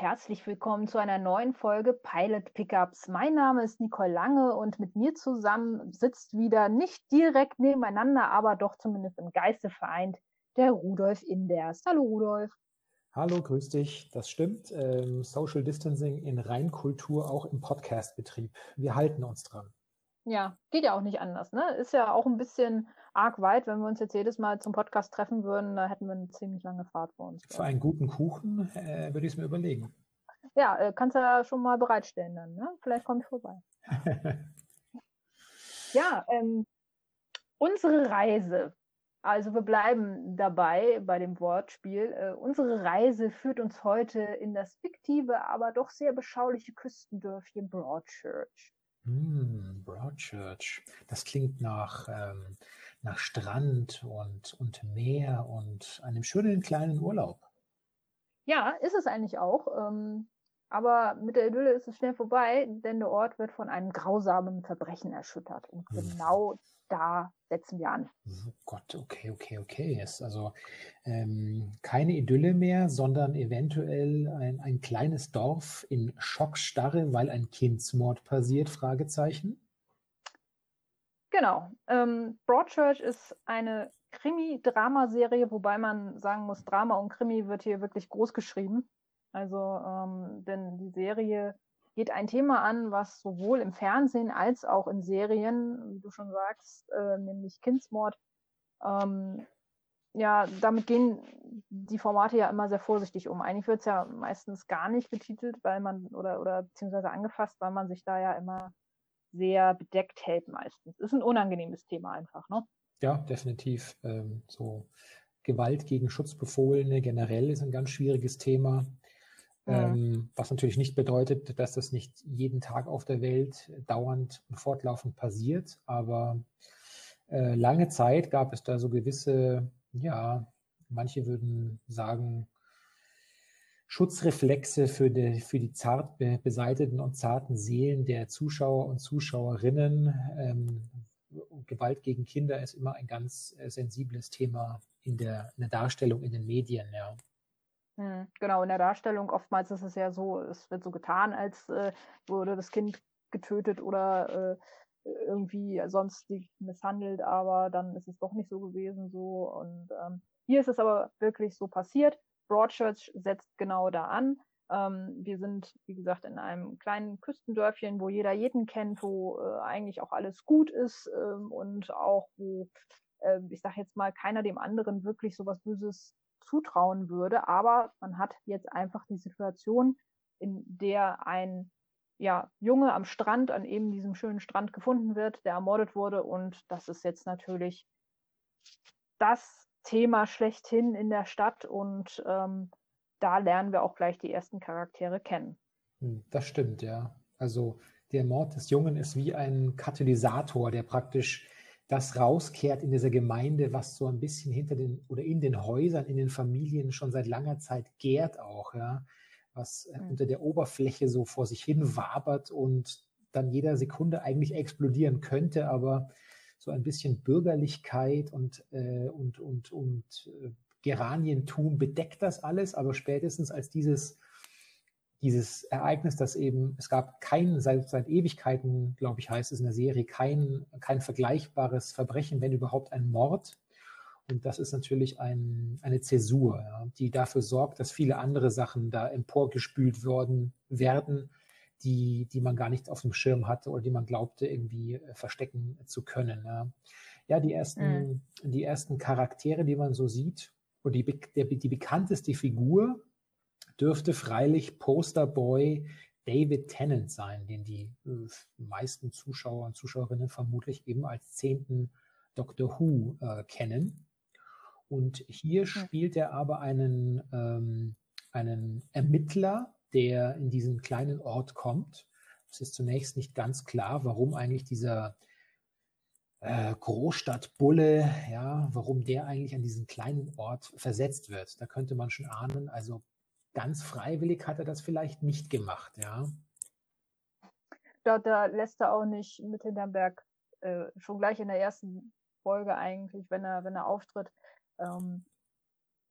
und herzlich willkommen zu einer neuen Folge Pilot Pickups. Mein Name ist Nicole Lange und mit mir zusammen sitzt wieder nicht direkt nebeneinander, aber doch zumindest im Geiste vereint der Rudolf Inders. Hallo Rudolf. Hallo, grüß dich. Das stimmt. Ähm, Social Distancing in Reinkultur auch im Podcastbetrieb. Wir halten uns dran. Ja, geht ja auch nicht anders. Ne? Ist ja auch ein bisschen arg weit, wenn wir uns jetzt jedes Mal zum Podcast treffen würden, da hätten wir eine ziemlich lange Fahrt vor uns. Für einen guten Kuchen äh, würde ich es mir überlegen. Ja, äh, kannst du ja schon mal bereitstellen dann. Ne? Vielleicht komme ich vorbei. ja, ähm, unsere Reise also wir bleiben dabei bei dem Wortspiel. Äh, unsere Reise führt uns heute in das fiktive, aber doch sehr beschauliche Küstendörfchen Broadchurch. Mm, Broadchurch. Das klingt nach, ähm, nach Strand und, und Meer und einem schönen kleinen Urlaub. Ja, ist es eigentlich auch. Ähm, aber mit der Idylle ist es schnell vorbei, denn der Ort wird von einem grausamen Verbrechen erschüttert. Und hm. genau da setzen wir an. Oh Gott, okay, okay, okay. Ist also ähm, keine Idylle mehr, sondern eventuell ein, ein kleines Dorf in Schockstarre, weil ein Kindsmord passiert? Fragezeichen. Genau. Ähm, Broadchurch ist eine Krimi-Dramaserie, wobei man sagen muss, Drama und Krimi wird hier wirklich groß geschrieben. Also, ähm, denn die Serie geht ein Thema an, was sowohl im Fernsehen als auch in Serien, wie du schon sagst, äh, nämlich Kindsmord, ähm, ja, damit gehen die Formate ja immer sehr vorsichtig um. Eigentlich wird es ja meistens gar nicht betitelt, weil man, oder, oder beziehungsweise angefasst, weil man sich da ja immer sehr bedeckt hält meistens. Ist ein unangenehmes Thema einfach, ne? Ja, definitiv. Ähm, so Gewalt gegen Schutzbefohlene generell ist ein ganz schwieriges Thema. Ähm, was natürlich nicht bedeutet, dass das nicht jeden Tag auf der Welt dauernd und fortlaufend passiert. Aber äh, lange Zeit gab es da so gewisse, ja, manche würden sagen, Schutzreflexe für die, für die zart beseiteten und zarten Seelen der Zuschauer und Zuschauerinnen. Ähm, Gewalt gegen Kinder ist immer ein ganz äh, sensibles Thema in der, in der Darstellung in den Medien, ja. Hm, genau, in der Darstellung oftmals ist es ja so, es wird so getan, als äh, wurde das Kind getötet oder äh, irgendwie sonstig misshandelt, aber dann ist es doch nicht so gewesen so. Und ähm, hier ist es aber wirklich so passiert. Broadchurch setzt genau da an. Ähm, wir sind, wie gesagt, in einem kleinen Küstendörfchen, wo jeder jeden kennt, wo äh, eigentlich auch alles gut ist ähm, und auch wo, äh, ich sag jetzt mal, keiner dem anderen wirklich so was Böses zutrauen würde. Aber man hat jetzt einfach die Situation, in der ein ja, Junge am Strand, an eben diesem schönen Strand gefunden wird, der ermordet wurde. Und das ist jetzt natürlich das Thema schlechthin in der Stadt. Und ähm, da lernen wir auch gleich die ersten Charaktere kennen. Hm, das stimmt, ja. Also der Mord des Jungen ist wie ein Katalysator, der praktisch das rauskehrt in dieser Gemeinde, was so ein bisschen hinter den oder in den Häusern, in den Familien schon seit langer Zeit gärt auch, ja, was mhm. unter der Oberfläche so vor sich hin wabert und dann jeder Sekunde eigentlich explodieren könnte, aber so ein bisschen Bürgerlichkeit und, äh, und, und, und äh, Geranientum bedeckt das alles, aber spätestens als dieses dieses Ereignis, dass eben, es gab kein, seit, seit Ewigkeiten, glaube ich, heißt es in der Serie, kein, kein vergleichbares Verbrechen, wenn überhaupt ein Mord. Und das ist natürlich ein, eine Zäsur, ja, die dafür sorgt, dass viele andere Sachen da emporgespült worden werden, die, die man gar nicht auf dem Schirm hatte oder die man glaubte, irgendwie äh, verstecken zu können. Ja, ja die ersten, mhm. die ersten Charaktere, die man so sieht, oder die, der, die bekannteste Figur dürfte freilich Posterboy David Tennant sein, den die äh, meisten Zuschauer und Zuschauerinnen vermutlich eben als zehnten Doctor Who äh, kennen. Und hier spielt er aber einen, ähm, einen Ermittler, der in diesen kleinen Ort kommt. Es ist zunächst nicht ganz klar, warum eigentlich dieser äh, Großstadtbulle, ja, warum der eigentlich an diesen kleinen Ort versetzt wird. Da könnte man schon ahnen, also ganz freiwillig hat er das vielleicht nicht gemacht, ja. Da, da lässt er auch nicht mit hinterm Berg, äh, schon gleich in der ersten Folge eigentlich, wenn er, wenn er auftritt. Ähm,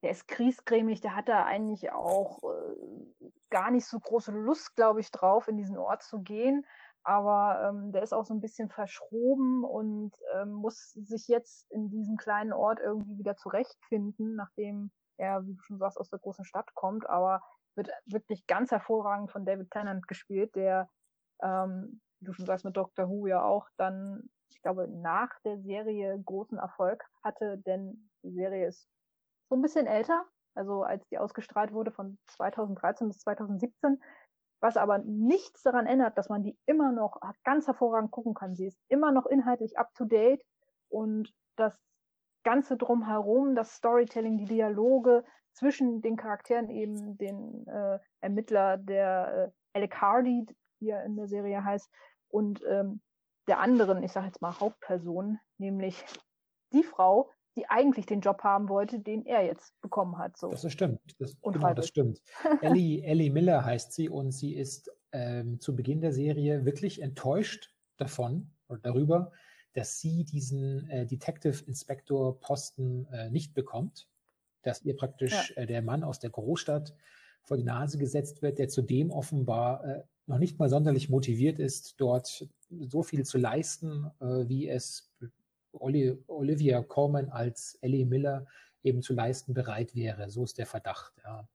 der ist kriesgrämig, der hat da eigentlich auch äh, gar nicht so große Lust, glaube ich, drauf, in diesen Ort zu gehen. Aber ähm, der ist auch so ein bisschen verschroben und ähm, muss sich jetzt in diesem kleinen Ort irgendwie wieder zurechtfinden, nachdem er, wie du schon sagst, aus der großen Stadt kommt. Aber wird wirklich ganz hervorragend von David Tennant gespielt, der, ähm, wie du schon sagst, mit Doctor Who ja auch dann, ich glaube, nach der Serie großen Erfolg hatte, denn die Serie ist so ein bisschen älter, also als die ausgestrahlt wurde von 2013 bis 2017, was aber nichts daran ändert, dass man die immer noch ganz hervorragend gucken kann. Sie ist immer noch inhaltlich up to date und das Ganze drumherum, das Storytelling, die Dialoge zwischen den Charakteren, eben den äh, Ermittler, der äh, Alec Hardy, wie er in der Serie heißt, und ähm, der anderen, ich sage jetzt mal Hauptperson, nämlich die Frau, die eigentlich den Job haben wollte, den er jetzt bekommen hat. So. Das stimmt. Das, genau, das stimmt. Ellie, Ellie Miller heißt sie und sie ist ähm, zu Beginn der Serie wirklich enttäuscht davon oder darüber, dass sie diesen äh, Detective Inspector Posten äh, nicht bekommt, dass ihr praktisch ja. äh, der Mann aus der Großstadt vor die Nase gesetzt wird, der zudem offenbar äh, noch nicht mal sonderlich motiviert ist, dort so viel zu leisten, äh, wie es Olivia Colman als Ellie Miller eben zu leisten bereit wäre. So ist der Verdacht. Ja.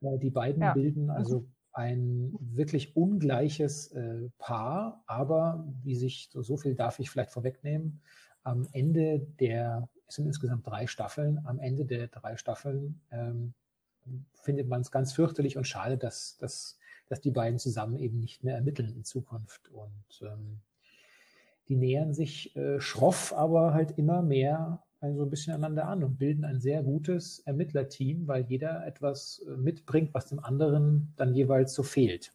Die beiden ja. bilden mhm. also ein wirklich ungleiches äh, Paar, aber wie sich, so, so, viel darf ich vielleicht vorwegnehmen, am Ende der, es sind insgesamt drei Staffeln, am Ende der drei Staffeln ähm, findet man es ganz fürchterlich und schade, dass, dass, dass die beiden zusammen eben nicht mehr ermitteln in Zukunft. Und ähm, die nähern sich äh, schroff, aber halt immer mehr also ein bisschen einander an und bilden ein sehr gutes Ermittlerteam, weil jeder etwas äh, mitbringt, was dem anderen dann jeweils so fehlt.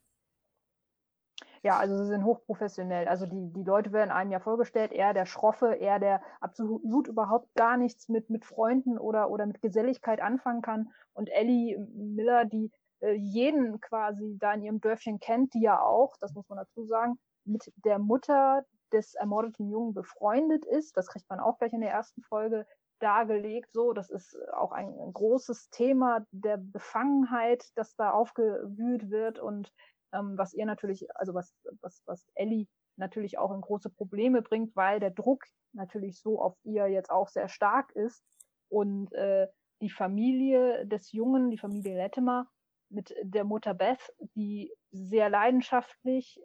Ja, also sie sind hochprofessionell. Also die, die Leute werden einem ja vorgestellt, er der Schroffe, er der absolut überhaupt gar nichts mit, mit Freunden oder, oder mit Geselligkeit anfangen kann. Und Ellie Miller, die jeden quasi da in ihrem Dörfchen kennt, die ja auch, das muss man dazu sagen, mit der Mutter des ermordeten Jungen befreundet ist. Das kriegt man auch gleich in der ersten Folge dargelegt. So, das ist auch ein, ein großes Thema der Befangenheit, das da aufgewühlt wird und ähm, was ihr natürlich, also was, was, was Ellie natürlich auch in große Probleme bringt, weil der Druck natürlich so auf ihr jetzt auch sehr stark ist und äh, die Familie des Jungen, die Familie Latimer mit der Mutter Beth, die sehr leidenschaftlich äh,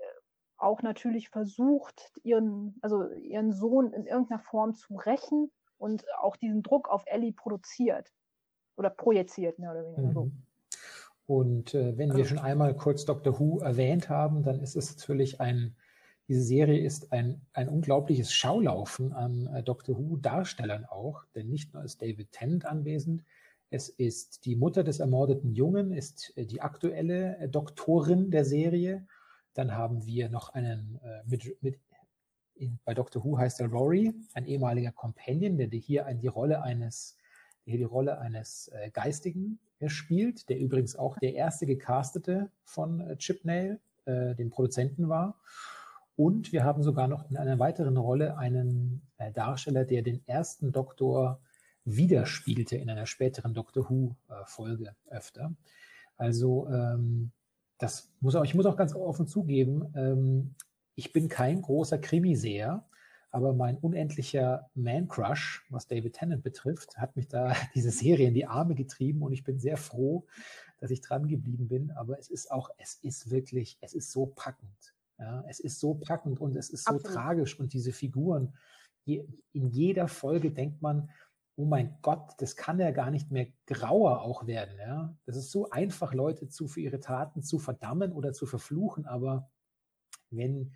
auch natürlich versucht, ihren, also ihren Sohn in irgendeiner Form zu rächen und auch diesen Druck auf Ellie produziert oder projiziert, mehr oder weniger so. Mhm. Und äh, wenn wir schon einmal kurz Doctor Who erwähnt haben, dann ist es natürlich ein, diese Serie ist ein, ein unglaubliches Schaulaufen an äh, Doctor Who-Darstellern auch, denn nicht nur ist David Tennant anwesend, es ist die Mutter des ermordeten Jungen, ist äh, die aktuelle äh, Doktorin der Serie dann haben wir noch einen äh, mit, mit in, bei Doctor Who heißt er Rory, ein ehemaliger Companion, der hier die Rolle eines, hier die Rolle eines äh, Geistigen äh, spielt, der übrigens auch der erste gecastete von äh, Chipnail, äh, dem Produzenten war. Und wir haben sogar noch in einer weiteren Rolle einen Darsteller, der den ersten Doktor widerspielte in einer späteren Doctor Who-Folge äh, öfter. Also ähm, das muss auch, ich muss auch ganz offen zugeben, ähm, ich bin kein großer Krimiseher, aber mein unendlicher Man-Crush, was David Tennant betrifft, hat mich da diese Serie in die Arme getrieben und ich bin sehr froh, dass ich dran geblieben bin. Aber es ist auch, es ist wirklich, es ist so packend. Ja, es ist so packend und es ist so Absolut. tragisch und diese Figuren, in jeder Folge denkt man, oh mein Gott, das kann ja gar nicht mehr grauer auch werden. Ja? Das ist so einfach, Leute zu für ihre Taten zu verdammen oder zu verfluchen, aber wenn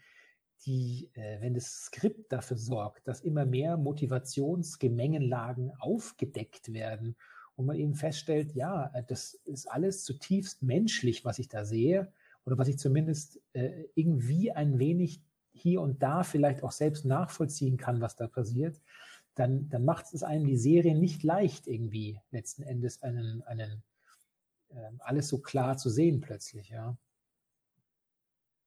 die, äh, wenn das Skript dafür sorgt, dass immer mehr Motivationsgemengenlagen aufgedeckt werden und man eben feststellt, ja, äh, das ist alles zutiefst menschlich, was ich da sehe oder was ich zumindest äh, irgendwie ein wenig hier und da vielleicht auch selbst nachvollziehen kann, was da passiert, dann, dann macht es einem die Serie nicht leicht, irgendwie letzten Endes einen, einen äh, alles so klar zu sehen plötzlich, ja.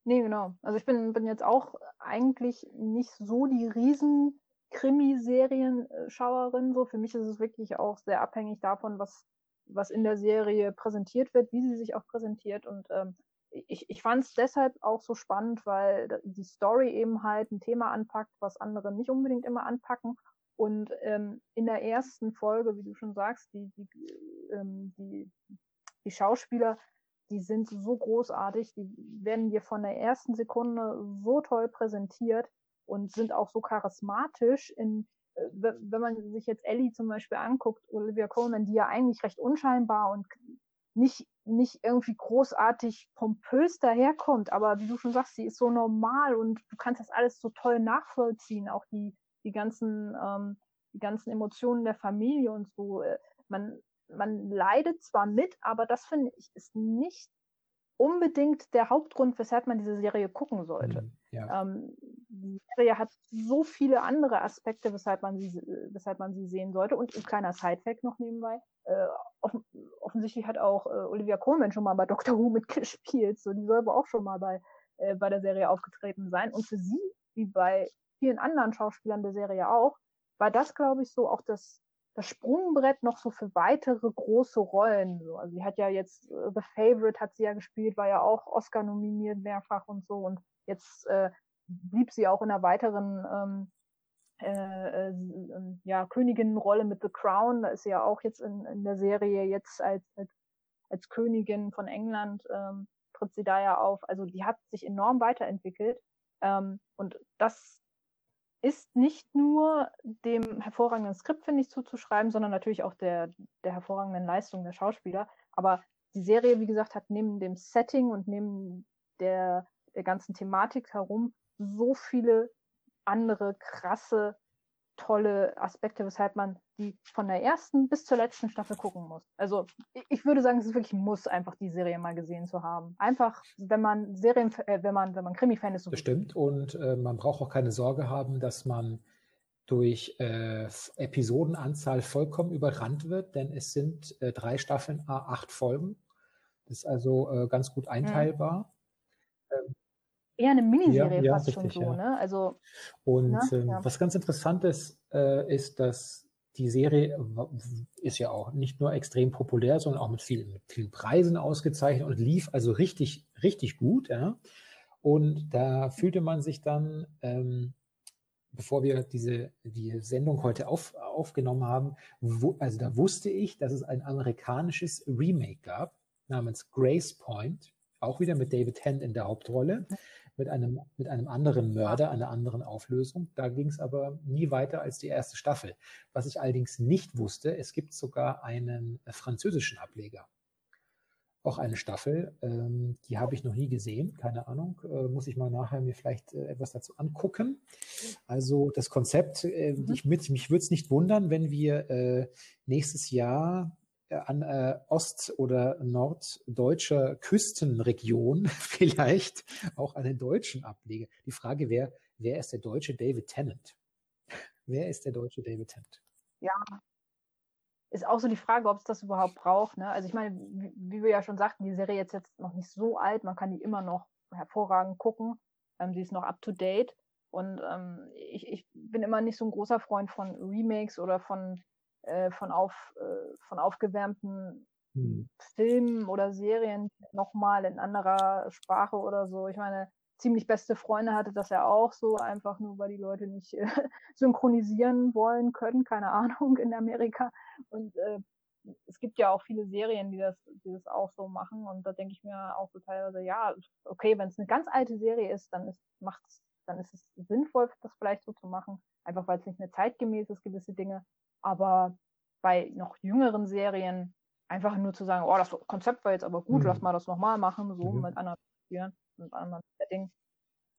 Nee, genau. Also ich bin, bin jetzt auch eigentlich nicht so die riesen Krimiserien-Schauerin. So, für mich ist es wirklich auch sehr abhängig davon, was was in der Serie präsentiert wird, wie sie sich auch präsentiert. Und ähm, ich, ich fand es deshalb auch so spannend, weil die Story eben halt ein Thema anpackt, was andere nicht unbedingt immer anpacken. Und ähm, in der ersten Folge, wie du schon sagst, die, die, ähm, die, die Schauspieler, die sind so großartig, die werden dir von der ersten Sekunde so toll präsentiert und sind auch so charismatisch in, äh, wenn man sich jetzt Ellie zum Beispiel anguckt, Olivia Colman, die ja eigentlich recht unscheinbar und nicht, nicht irgendwie großartig pompös daherkommt, aber wie du schon sagst, sie ist so normal und du kannst das alles so toll nachvollziehen, auch die, die ganzen, ähm, die ganzen Emotionen der Familie und so. Äh, man, man leidet zwar mit, aber das finde ich ist nicht unbedingt der Hauptgrund, weshalb man diese Serie gucken sollte. Mhm, ja. ähm, die Serie hat so viele andere Aspekte, weshalb man sie, weshalb man sie sehen sollte. Und ein kleiner Sidefact noch nebenbei. Äh, offen, offensichtlich hat auch äh, Olivia Colman schon mal bei Doctor Who mitgespielt. So, die soll aber auch schon mal bei, äh, bei der Serie aufgetreten sein. Und für sie, wie bei vielen anderen Schauspielern der Serie auch, war das, glaube ich, so auch das, das Sprungbrett noch so für weitere große Rollen. So. Also sie hat ja jetzt äh, The Favorite hat sie ja gespielt, war ja auch Oscar nominiert mehrfach und so. Und jetzt äh, blieb sie auch in einer weiteren ähm, äh, äh, ja, Königinnenrolle mit The Crown. Da ist sie ja auch jetzt in, in der Serie jetzt als, als, als Königin von England ähm, tritt sie da ja auf. Also die hat sich enorm weiterentwickelt. Ähm, und das ist nicht nur dem hervorragenden Skript, finde ich, zuzuschreiben, sondern natürlich auch der, der hervorragenden Leistung der Schauspieler. Aber die Serie, wie gesagt, hat neben dem Setting und neben der, der ganzen Thematik herum so viele andere krasse tolle Aspekte, weshalb man die von der ersten bis zur letzten Staffel gucken muss. Also ich würde sagen, es ist wirklich ein Muss, einfach die Serie mal gesehen zu haben. Einfach, wenn man Serien, äh, wenn man, wenn man Krimi-Fan ist. So Bestimmt. Und äh, man braucht auch keine Sorge haben, dass man durch äh, Episodenanzahl vollkommen überrannt wird, denn es sind äh, drei Staffeln, a acht Folgen. Das ist also äh, ganz gut einteilbar. Mhm. Ähm, eher eine Miniserie ja, fast ja, richtig, schon so, ja. ne? Also, und ne? ähm, was ganz interessant ist, äh, ist, dass die Serie ist ja auch nicht nur extrem populär, sondern auch mit vielen, mit vielen Preisen ausgezeichnet und lief also richtig, richtig gut, ja. Und da fühlte man sich dann, ähm, bevor wir diese die Sendung heute auf, aufgenommen haben, wo, also da wusste ich, dass es ein amerikanisches Remake gab namens Grace Point, auch wieder mit David Tennant in der Hauptrolle mit einem, mit einem anderen Mörder, einer anderen Auflösung. Da ging es aber nie weiter als die erste Staffel. Was ich allerdings nicht wusste, es gibt sogar einen französischen Ableger. Auch eine Staffel, ähm, die habe ich noch nie gesehen, keine Ahnung, äh, muss ich mal nachher mir vielleicht äh, etwas dazu angucken. Also das Konzept, äh, mhm. ich, mich würde es nicht wundern, wenn wir äh, nächstes Jahr an äh, ost- oder norddeutscher Küstenregion vielleicht auch einen deutschen Ableger. Die Frage wäre, wer ist der deutsche David Tennant? Wer ist der deutsche David Tennant? Ja, ist auch so die Frage, ob es das überhaupt braucht. Ne? Also ich meine, wie, wie, wir ja schon sagten, die Serie ist jetzt noch nicht so alt, man kann die immer noch hervorragend gucken. Ähm, sie ist noch up to date. Und ähm, ich, ich bin immer nicht so ein großer Freund von Remakes oder von äh, von, auf, äh, von aufgewärmten hm. Filmen oder Serien nochmal in anderer Sprache oder so. Ich meine, ziemlich beste Freunde hatte das ja auch so, einfach nur weil die Leute nicht äh, synchronisieren wollen können, keine Ahnung, in Amerika. Und äh, es gibt ja auch viele Serien, die das, die das auch so machen. Und da denke ich mir auch so teilweise, ja, okay, wenn es eine ganz alte Serie ist, dann ist, macht's, dann ist es sinnvoll, das vielleicht so zu machen. Einfach weil es nicht mehr zeitgemäß ist, gewisse Dinge. Aber bei noch jüngeren Serien einfach nur zu sagen, oh, das Konzept war jetzt aber gut, mhm. lass mal das nochmal machen, so mhm. mit anderen Tieren, mit anderen Setting.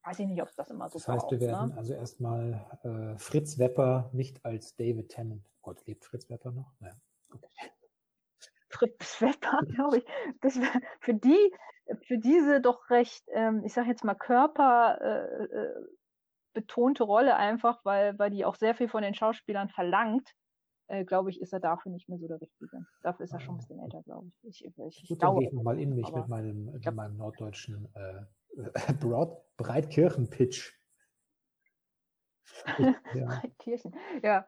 Weiß ich nicht, ob es das immer so Das heißt, braucht, wir werden ne? also erstmal äh, Fritz Wepper nicht als David Tennant. Oh Gott, lebt Fritz Wepper noch? Naja, okay. Fritz Wepper, glaube ich. Das wär, für die, für diese doch recht, ähm, ich sage jetzt mal Körper äh, äh, betonte Rolle einfach, weil, weil die auch sehr viel von den Schauspielern verlangt, äh, glaube ich, ist er dafür nicht mehr so der Richtige. Dafür ist er schon ein bisschen älter, glaube ich. ich, ich Gut, dann gehe ich nochmal in mich mit meinem, mit meinem norddeutschen äh, Broad, Breitkirchen-Pitch. ja. Breitkirchen, ja.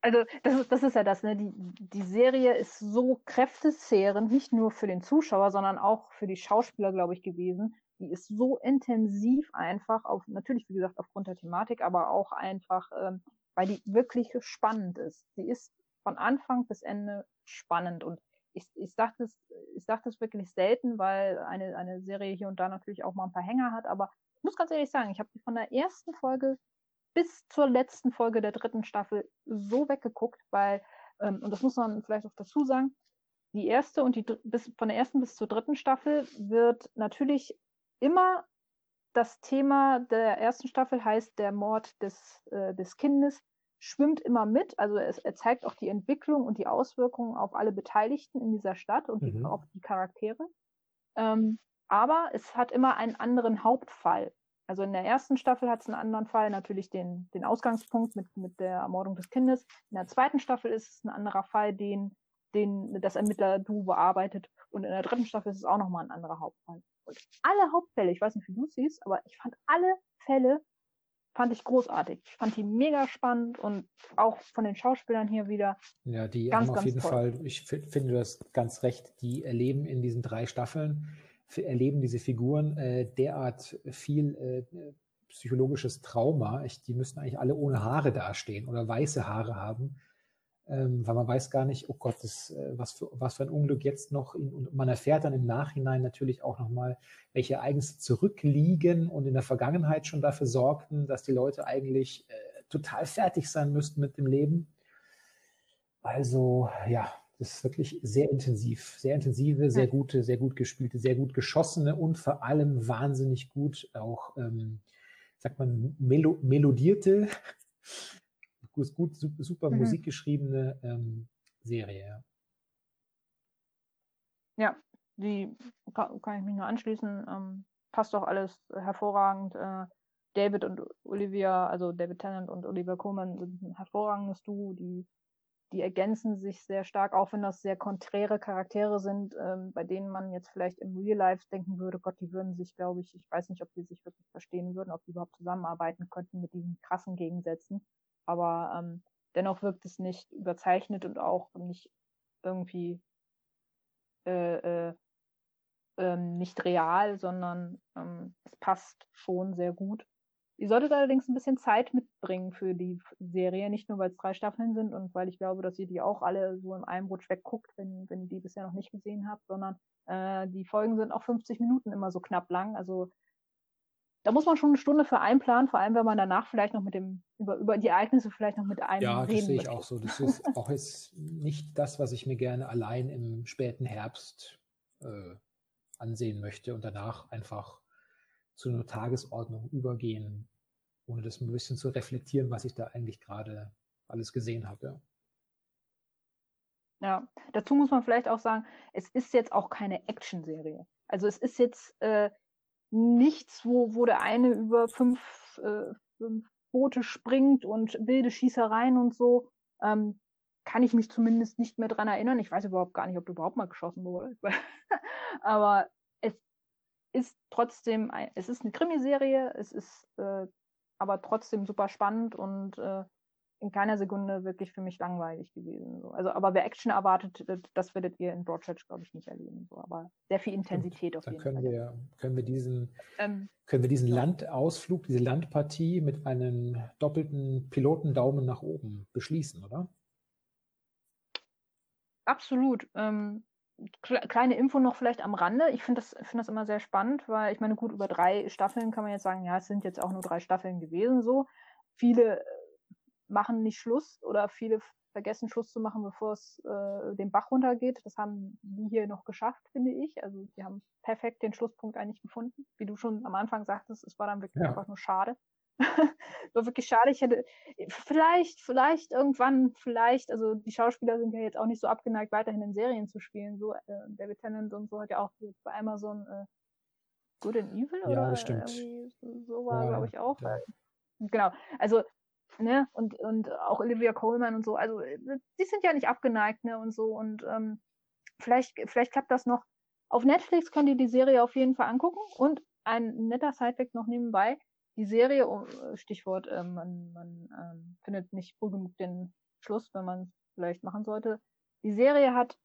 also das ist, das ist ja das, ne? Die, die Serie ist so kräftezehrend, nicht nur für den Zuschauer, sondern auch für die Schauspieler, glaube ich, gewesen. Die ist so intensiv einfach, auf, natürlich, wie gesagt, aufgrund der Thematik, aber auch einfach, ähm, weil die wirklich spannend ist. Sie ist von Anfang bis Ende spannend. Und ich, ich sage das, ich sag das wirklich selten, weil eine, eine Serie hier und da natürlich auch mal ein paar Hänger hat, aber ich muss ganz ehrlich sagen, ich habe die von der ersten Folge bis zur letzten Folge der dritten Staffel so weggeguckt, weil, ähm, und das muss man vielleicht auch dazu sagen, die erste und die bis von der ersten bis zur dritten Staffel wird natürlich immer das Thema der ersten Staffel heißt der Mord des, äh, des Kindes schwimmt immer mit. Also es, er zeigt auch die Entwicklung und die Auswirkungen auf alle Beteiligten in dieser Stadt und mhm. die, auf die Charaktere. Ähm, aber es hat immer einen anderen Hauptfall. Also in der ersten Staffel hat es einen anderen Fall, natürlich den, den Ausgangspunkt mit, mit der Ermordung des Kindes. In der zweiten Staffel ist es ein anderer Fall, den, den das Ermittler-Du bearbeitet. Und in der dritten Staffel ist es auch nochmal ein anderer Hauptfall. Und alle Hauptfälle, ich weiß nicht, wie du siehst, aber ich fand alle Fälle fand ich großartig. Ich fand die mega spannend und auch von den Schauspielern hier wieder. Ja, die ganz, haben auf jeden toll. Fall, ich finde das ganz recht, die erleben in diesen drei Staffeln erleben diese Figuren äh, derart viel äh, psychologisches Trauma. Ich, die müssten eigentlich alle ohne Haare dastehen oder weiße Haare haben, ähm, weil man weiß gar nicht, oh Gott, das, äh, was, für, was für ein Unglück jetzt noch. In, und man erfährt dann im Nachhinein natürlich auch nochmal, welche Ereignisse zurückliegen und in der Vergangenheit schon dafür sorgten, dass die Leute eigentlich äh, total fertig sein müssten mit dem Leben. Also ja, das ist wirklich sehr intensiv, sehr intensive, sehr gute, sehr gut gespielte, sehr gut geschossene und vor allem wahnsinnig gut auch, ähm, sagt man, melo melodierte, gut, super, super mhm. Musik geschriebene ähm, Serie. Ja. ja, die kann, kann, ich mich nur anschließen. Ähm, passt doch alles hervorragend. Äh, David und Olivia, also David Tennant und Olivia Coleman sind ein hervorragendes Duo, die die ergänzen sich sehr stark, auch wenn das sehr konträre Charaktere sind, ähm, bei denen man jetzt vielleicht im Real Life denken würde, Gott, die würden sich, glaube ich, ich weiß nicht, ob die sich wirklich verstehen würden, ob die überhaupt zusammenarbeiten könnten mit diesen krassen Gegensätzen. Aber ähm, dennoch wirkt es nicht überzeichnet und auch nicht irgendwie äh, äh, ähm, nicht real, sondern ähm, es passt schon sehr gut. Ihr solltet allerdings ein bisschen Zeit mitbringen für die Serie, nicht nur weil es drei Staffeln sind und weil ich glaube, dass ihr die auch alle so in einem Rutsch wegguckt, wenn, wenn ihr die bisher noch nicht gesehen habt, sondern äh, die Folgen sind auch 50 Minuten immer so knapp lang. Also da muss man schon eine Stunde für einplanen, vor allem wenn man danach vielleicht noch mit dem, über, über die Ereignisse vielleicht noch mit einem ja, reden Ja, das sehe ich auch so. Das ist auch jetzt nicht das, was ich mir gerne allein im späten Herbst äh, ansehen möchte und danach einfach zu einer Tagesordnung übergehen, ohne das ein bisschen zu reflektieren, was ich da eigentlich gerade alles gesehen habe. Ja. ja, dazu muss man vielleicht auch sagen, es ist jetzt auch keine Action-Serie. Also es ist jetzt äh, nichts, wo, wo der eine über fünf, äh, fünf Boote springt und wilde Schießereien und so. Ähm, kann ich mich zumindest nicht mehr dran erinnern. Ich weiß überhaupt gar nicht, ob du überhaupt mal geschossen wurde. Aber ist trotzdem, ein, es ist eine Krimiserie, es ist äh, aber trotzdem super spannend und äh, in keiner Sekunde wirklich für mich langweilig gewesen. So. Also, aber wer Action erwartet, das werdet ihr in Broadchurch, glaube ich, nicht erleben. So. Aber sehr viel Intensität auf Dann jeden können Fall. Wir, können wir diesen, ähm, können wir diesen Landausflug, diese Landpartie mit einem doppelten Pilotendaumen nach oben beschließen, oder? Absolut. Ähm, kleine Info noch vielleicht am Rande. Ich finde das, find das immer sehr spannend, weil ich meine, gut, über drei Staffeln kann man jetzt sagen, ja, es sind jetzt auch nur drei Staffeln gewesen so. Viele machen nicht Schluss oder viele vergessen Schluss zu machen, bevor es äh, den Bach runtergeht. Das haben die hier noch geschafft, finde ich. Also die haben perfekt den Schlusspunkt eigentlich gefunden. Wie du schon am Anfang sagtest, es war dann wirklich ja. einfach nur schade. war wirklich schade. Ich hätte vielleicht, vielleicht irgendwann, vielleicht, also die Schauspieler sind ja jetzt auch nicht so abgeneigt, weiterhin in Serien zu spielen. So, äh, David Tennant und so hat ja auch jetzt bei Amazon äh, Good and Evil ja, oder das stimmt. so war, ja, glaube ich, auch. Ja. Genau. Also, ne, und, und auch Olivia Coleman und so, also die sind ja nicht abgeneigt, ne, und so. Und ähm, vielleicht, vielleicht klappt das noch. Auf Netflix könnt ihr die Serie auf jeden Fall angucken und ein netter Sidefact noch nebenbei die Serie, oh, Stichwort, ähm, man, man ähm, findet nicht früh genug den, Schluss, wenn man es vielleicht machen sollte. Die Serie hat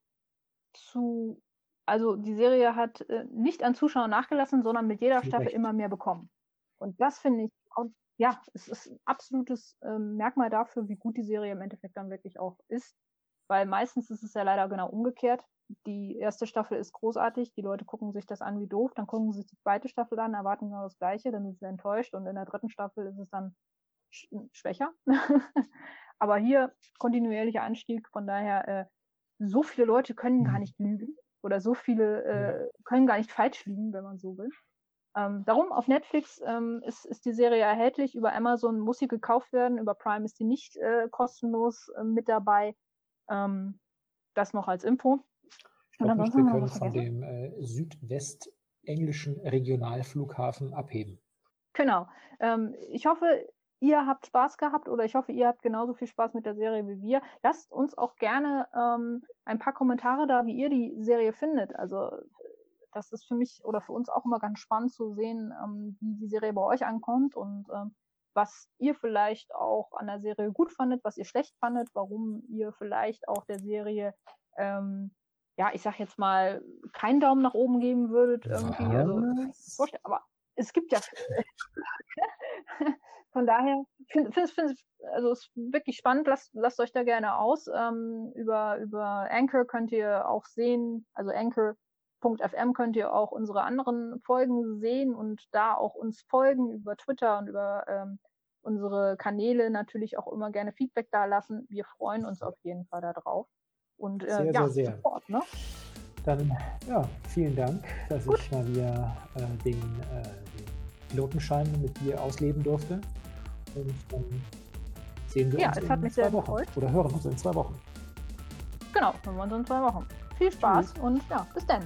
zu, also die Serie hat äh, nicht an Zuschauern nachgelassen, sondern mit jeder Staffel immer mehr bekommen. Und das finde ich, und, ja, es ist ein absolutes äh, Merkmal dafür, wie gut die Serie im Endeffekt dann wirklich auch ist. Weil meistens ist es ja leider genau umgekehrt. Die erste Staffel ist großartig, die Leute gucken sich das an wie doof, dann gucken sie sich die zweite Staffel an, erwarten genau das Gleiche, dann sind sie enttäuscht und in der dritten Staffel ist es dann sch schwächer. Aber hier kontinuierlicher Anstieg, von daher, äh, so viele Leute können gar mhm. nicht lügen oder so viele äh, können gar nicht falsch liegen, wenn man so will. Ähm, darum auf Netflix ähm, ist, ist die Serie erhältlich. Über Amazon muss sie gekauft werden. Über Prime ist sie nicht äh, kostenlos äh, mit dabei. Ähm, das noch als Info. Ich glaube nicht, wir können von dem äh, südwestenglischen Regionalflughafen abheben. Genau. Ähm, ich hoffe, ihr habt Spaß gehabt oder ich hoffe, ihr habt genauso viel Spaß mit der Serie wie wir. Lasst uns auch gerne ähm, ein paar Kommentare da, wie ihr die Serie findet. Also das ist für mich oder für uns auch immer ganz spannend zu sehen, ähm, wie die Serie bei euch ankommt und ähm, was ihr vielleicht auch an der Serie gut fandet, was ihr schlecht fandet, warum ihr vielleicht auch der Serie ähm, ja, ich sag jetzt mal, keinen Daumen nach oben geben würdet irgendwie. Also, aber es gibt ja Von daher finde find, find, also es ist wirklich spannend. Lasst, lasst euch da gerne aus. Ähm, über, über Anchor könnt ihr auch sehen, also Anchor.fm könnt ihr auch unsere anderen Folgen sehen und da auch uns folgen über Twitter und über ähm, unsere Kanäle natürlich auch immer gerne Feedback da lassen. Wir freuen uns auf jeden Fall darauf. Und äh, sehr, ja, sehr, sehr. Support, ne? Dann ja, vielen Dank, dass Gut. ich mal wieder äh, den, äh, den Pilotenschein mit dir ausleben durfte. Und dann sehen wir ja, uns in mich zwei sehr Wochen. Gefreut. Oder hören uns in zwei Wochen. Genau, hören wir uns in zwei Wochen. Viel Spaß Tschüss. und ja, bis dann.